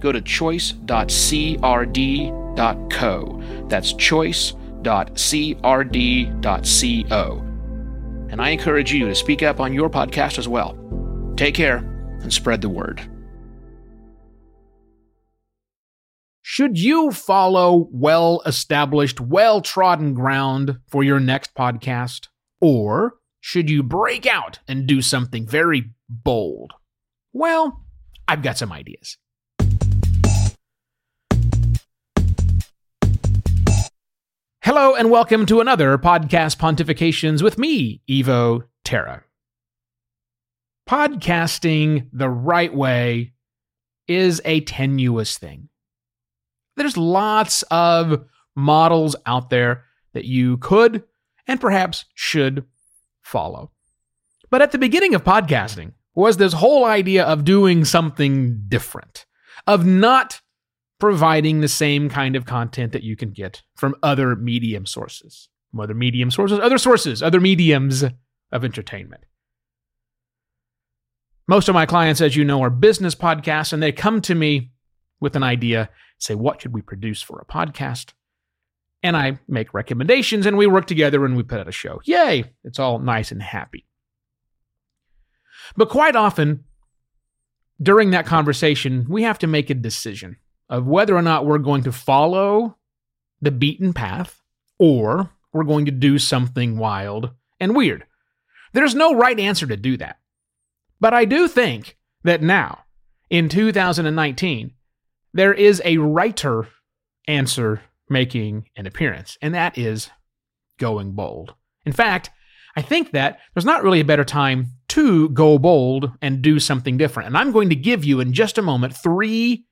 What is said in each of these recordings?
go to choice.crd.co. That's choice.crd.co. And I encourage you to speak up on your podcast as well. Take care and spread the word. Should you follow well established, well trodden ground for your next podcast? Or should you break out and do something very bold? Well, I've got some ideas. Hello, and welcome to another Podcast Pontifications with me, Evo Terra. Podcasting the right way is a tenuous thing. There's lots of models out there that you could and perhaps should follow. But at the beginning of podcasting was this whole idea of doing something different, of not providing the same kind of content that you can get from other medium sources, from other medium sources, other sources, other mediums of entertainment. Most of my clients, as you know, are business podcasts, and they come to me with an idea, say, what should we produce for a podcast? And I make recommendations, and we work together and we put out a show. Yay! It's all nice and happy. But quite often, during that conversation, we have to make a decision of whether or not we're going to follow the beaten path or we're going to do something wild and weird. There's no right answer to do that. But I do think that now, in 2019, there is a righter answer making an appearance, and that is going bold. In fact, I think that there's not really a better time to go bold and do something different. And I'm going to give you in just a moment three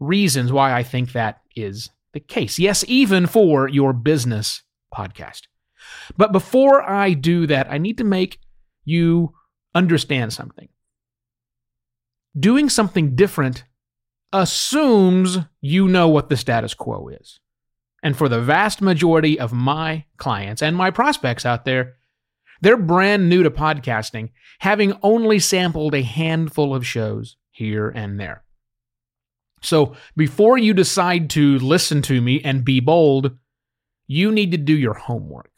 reasons why I think that is the case. Yes, even for your business podcast. But before I do that, I need to make you understand something. Doing something different assumes you know what the status quo is. And for the vast majority of my clients and my prospects out there, they're brand new to podcasting, having only sampled a handful of shows here and there. So before you decide to listen to me and be bold, you need to do your homework.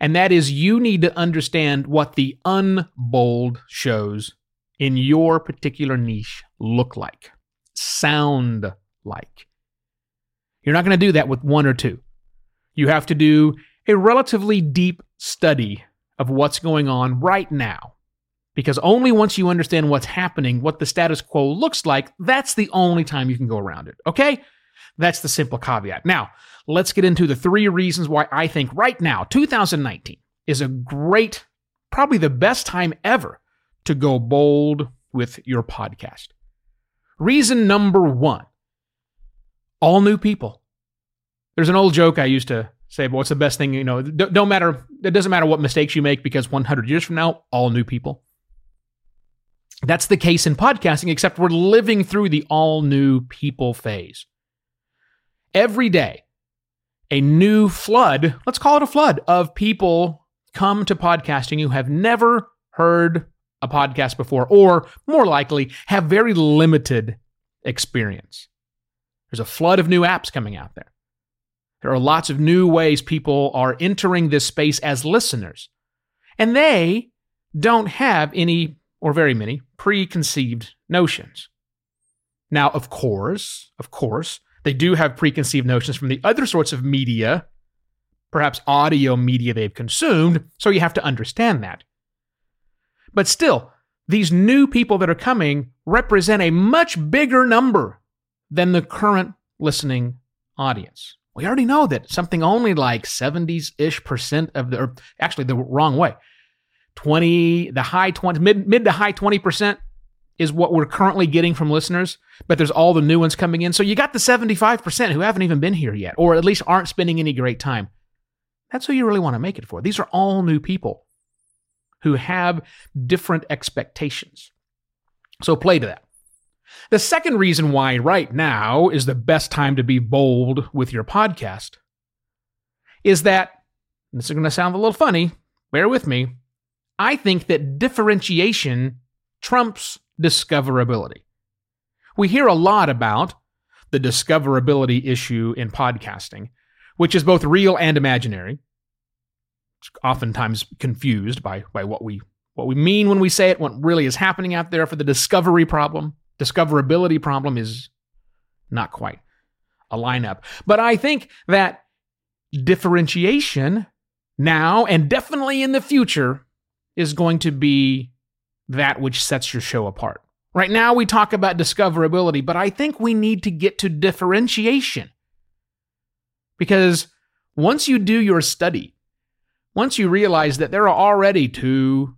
And that is, you need to understand what the unbold shows in your particular niche look like, sound like. You're not going to do that with one or two. You have to do a relatively deep study of what's going on right now because only once you understand what's happening, what the status quo looks like, that's the only time you can go around it. Okay? That's the simple caveat. Now, let's get into the three reasons why I think right now, 2019, is a great, probably the best time ever to go bold with your podcast. Reason number one all new people. There's an old joke I used to say, but what's the best thing? You know, don't matter, it doesn't matter what mistakes you make because 100 years from now, all new people. That's the case in podcasting, except we're living through the all new people phase. Every day, a new flood, let's call it a flood, of people come to podcasting who have never heard a podcast before, or more likely, have very limited experience. There's a flood of new apps coming out there. There are lots of new ways people are entering this space as listeners, and they don't have any or very many, preconceived notions. Now, of course, of course, they do have preconceived notions from the other sorts of media, perhaps audio media they've consumed, so you have to understand that. But still, these new people that are coming represent a much bigger number than the current listening audience. We already know that something only like 70s ish percent of the, or actually the wrong way, 20, the high 20, mid, mid to high 20% is what we're currently getting from listeners, but there's all the new ones coming in. So you got the 75% who haven't even been here yet, or at least aren't spending any great time. That's who you really want to make it for. These are all new people who have different expectations. So play to that. The second reason why right now is the best time to be bold with your podcast is that, this is going to sound a little funny, bear with me. I think that differentiation trumps discoverability. We hear a lot about the discoverability issue in podcasting, which is both real and imaginary. It's oftentimes confused by, by what we what we mean when we say it, what really is happening out there for the discovery problem. Discoverability problem is not quite a lineup. But I think that differentiation now and definitely in the future is going to be that which sets your show apart. Right now, we talk about discoverability, but I think we need to get to differentiation. Because once you do your study, once you realize that there are already two,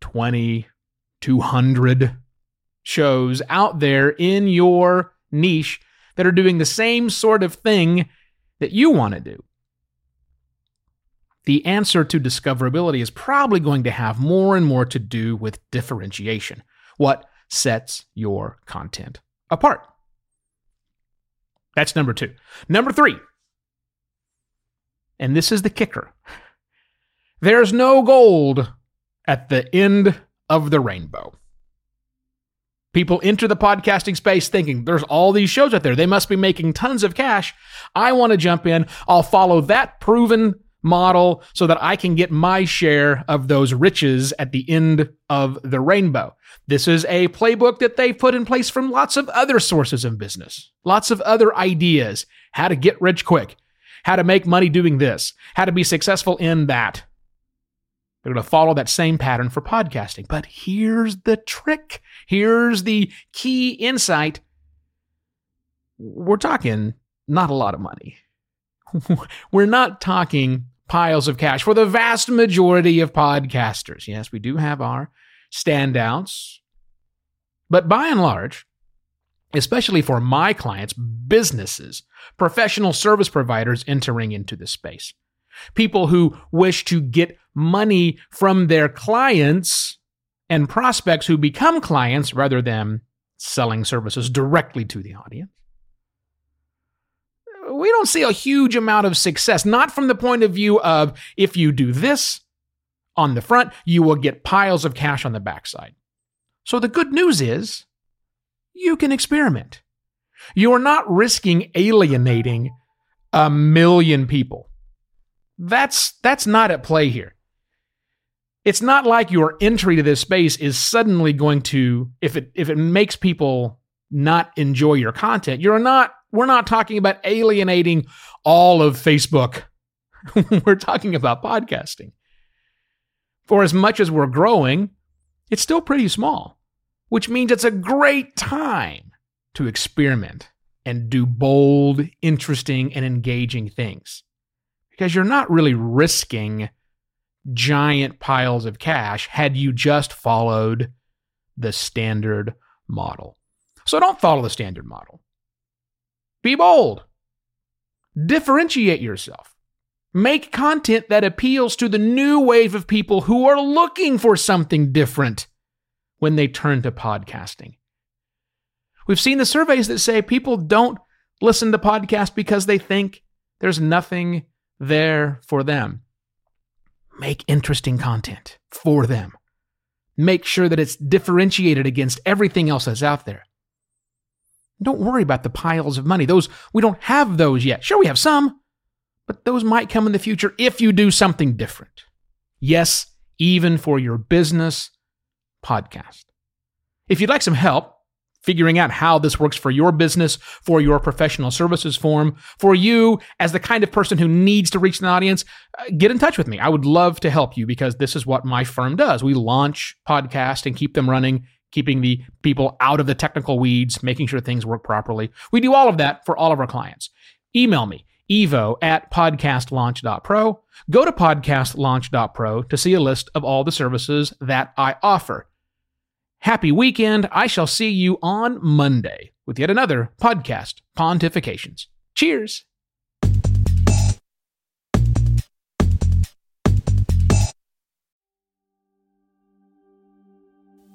20, 200 shows out there in your niche that are doing the same sort of thing that you want to do, the answer to discoverability is probably going to have more and more to do with differentiation. What sets your content apart? That's number two. Number three, and this is the kicker there's no gold at the end of the rainbow. People enter the podcasting space thinking there's all these shows out there. They must be making tons of cash. I want to jump in. I'll follow that proven model so that I can get my share of those riches at the end of the rainbow. This is a playbook that they've put in place from lots of other sources of business, lots of other ideas, how to get rich quick, how to make money doing this, how to be successful in that. They're going to follow that same pattern for podcasting. But here's the trick. Here's the key insight. We're talking not a lot of money. We're not talking piles of cash for the vast majority of podcasters. Yes, we do have our standouts. But by and large, especially for my clients, businesses, professional service providers entering into this space, people who wish to get money from their clients and prospects who become clients rather than selling services directly to the audience we don't see a huge amount of success, not from the point of view of if you do this on the front, you will get piles of cash on the backside. So the good news is you can experiment. You are not risking alienating a million people. That's that's not at play here. It's not like your entry to this space is suddenly going to if it if it makes people not enjoy your content, you're not we're not talking about alienating all of Facebook. we're talking about podcasting. For as much as we're growing, it's still pretty small, which means it's a great time to experiment and do bold, interesting, and engaging things. Because you're not really risking giant piles of cash had you just followed the standard model. So don't follow the standard model. Be bold. Differentiate yourself. Make content that appeals to the new wave of people who are looking for something different when they turn to podcasting. We've seen the surveys that say people don't listen to podcasts because they think there's nothing there for them. Make interesting content for them. Make sure that it's differentiated against everything else that's out there. Don't worry about the piles of money. Those we don't have those yet. Sure, we have some, but those might come in the future if you do something different. Yes, even for your business podcast. If you'd like some help figuring out how this works for your business, for your professional services form, for you as the kind of person who needs to reach an audience, uh, get in touch with me. I would love to help you because this is what my firm does. We launch podcasts and keep them running keeping the people out of the technical weeds, making sure things work properly. We do all of that for all of our clients. Email me, evo at podcastlaunch.pro. Go to podcastlaunch.pro to see a list of all the services that I offer. Happy weekend. I shall see you on Monday with yet another podcast, Pontifications. Cheers.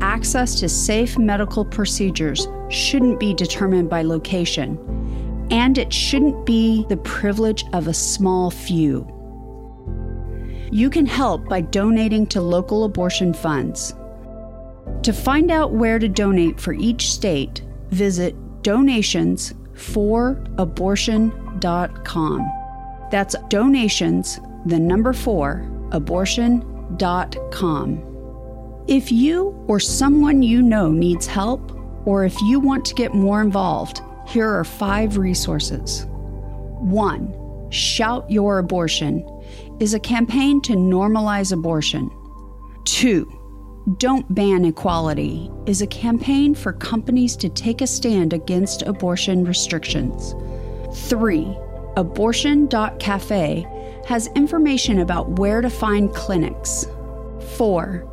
access to safe medical procedures shouldn't be determined by location, and it shouldn't be the privilege of a small few. You can help by donating to local abortion funds. To find out where to donate for each state, visit donations for donationsforabortion.com. That's donations, the number four, abortion.com. If you or someone you know needs help, or if you want to get more involved, here are five resources. 1. Shout Your Abortion is a campaign to normalize abortion. 2. Don't Ban Equality is a campaign for companies to take a stand against abortion restrictions. 3. Abortion.cafe has information about where to find clinics. 4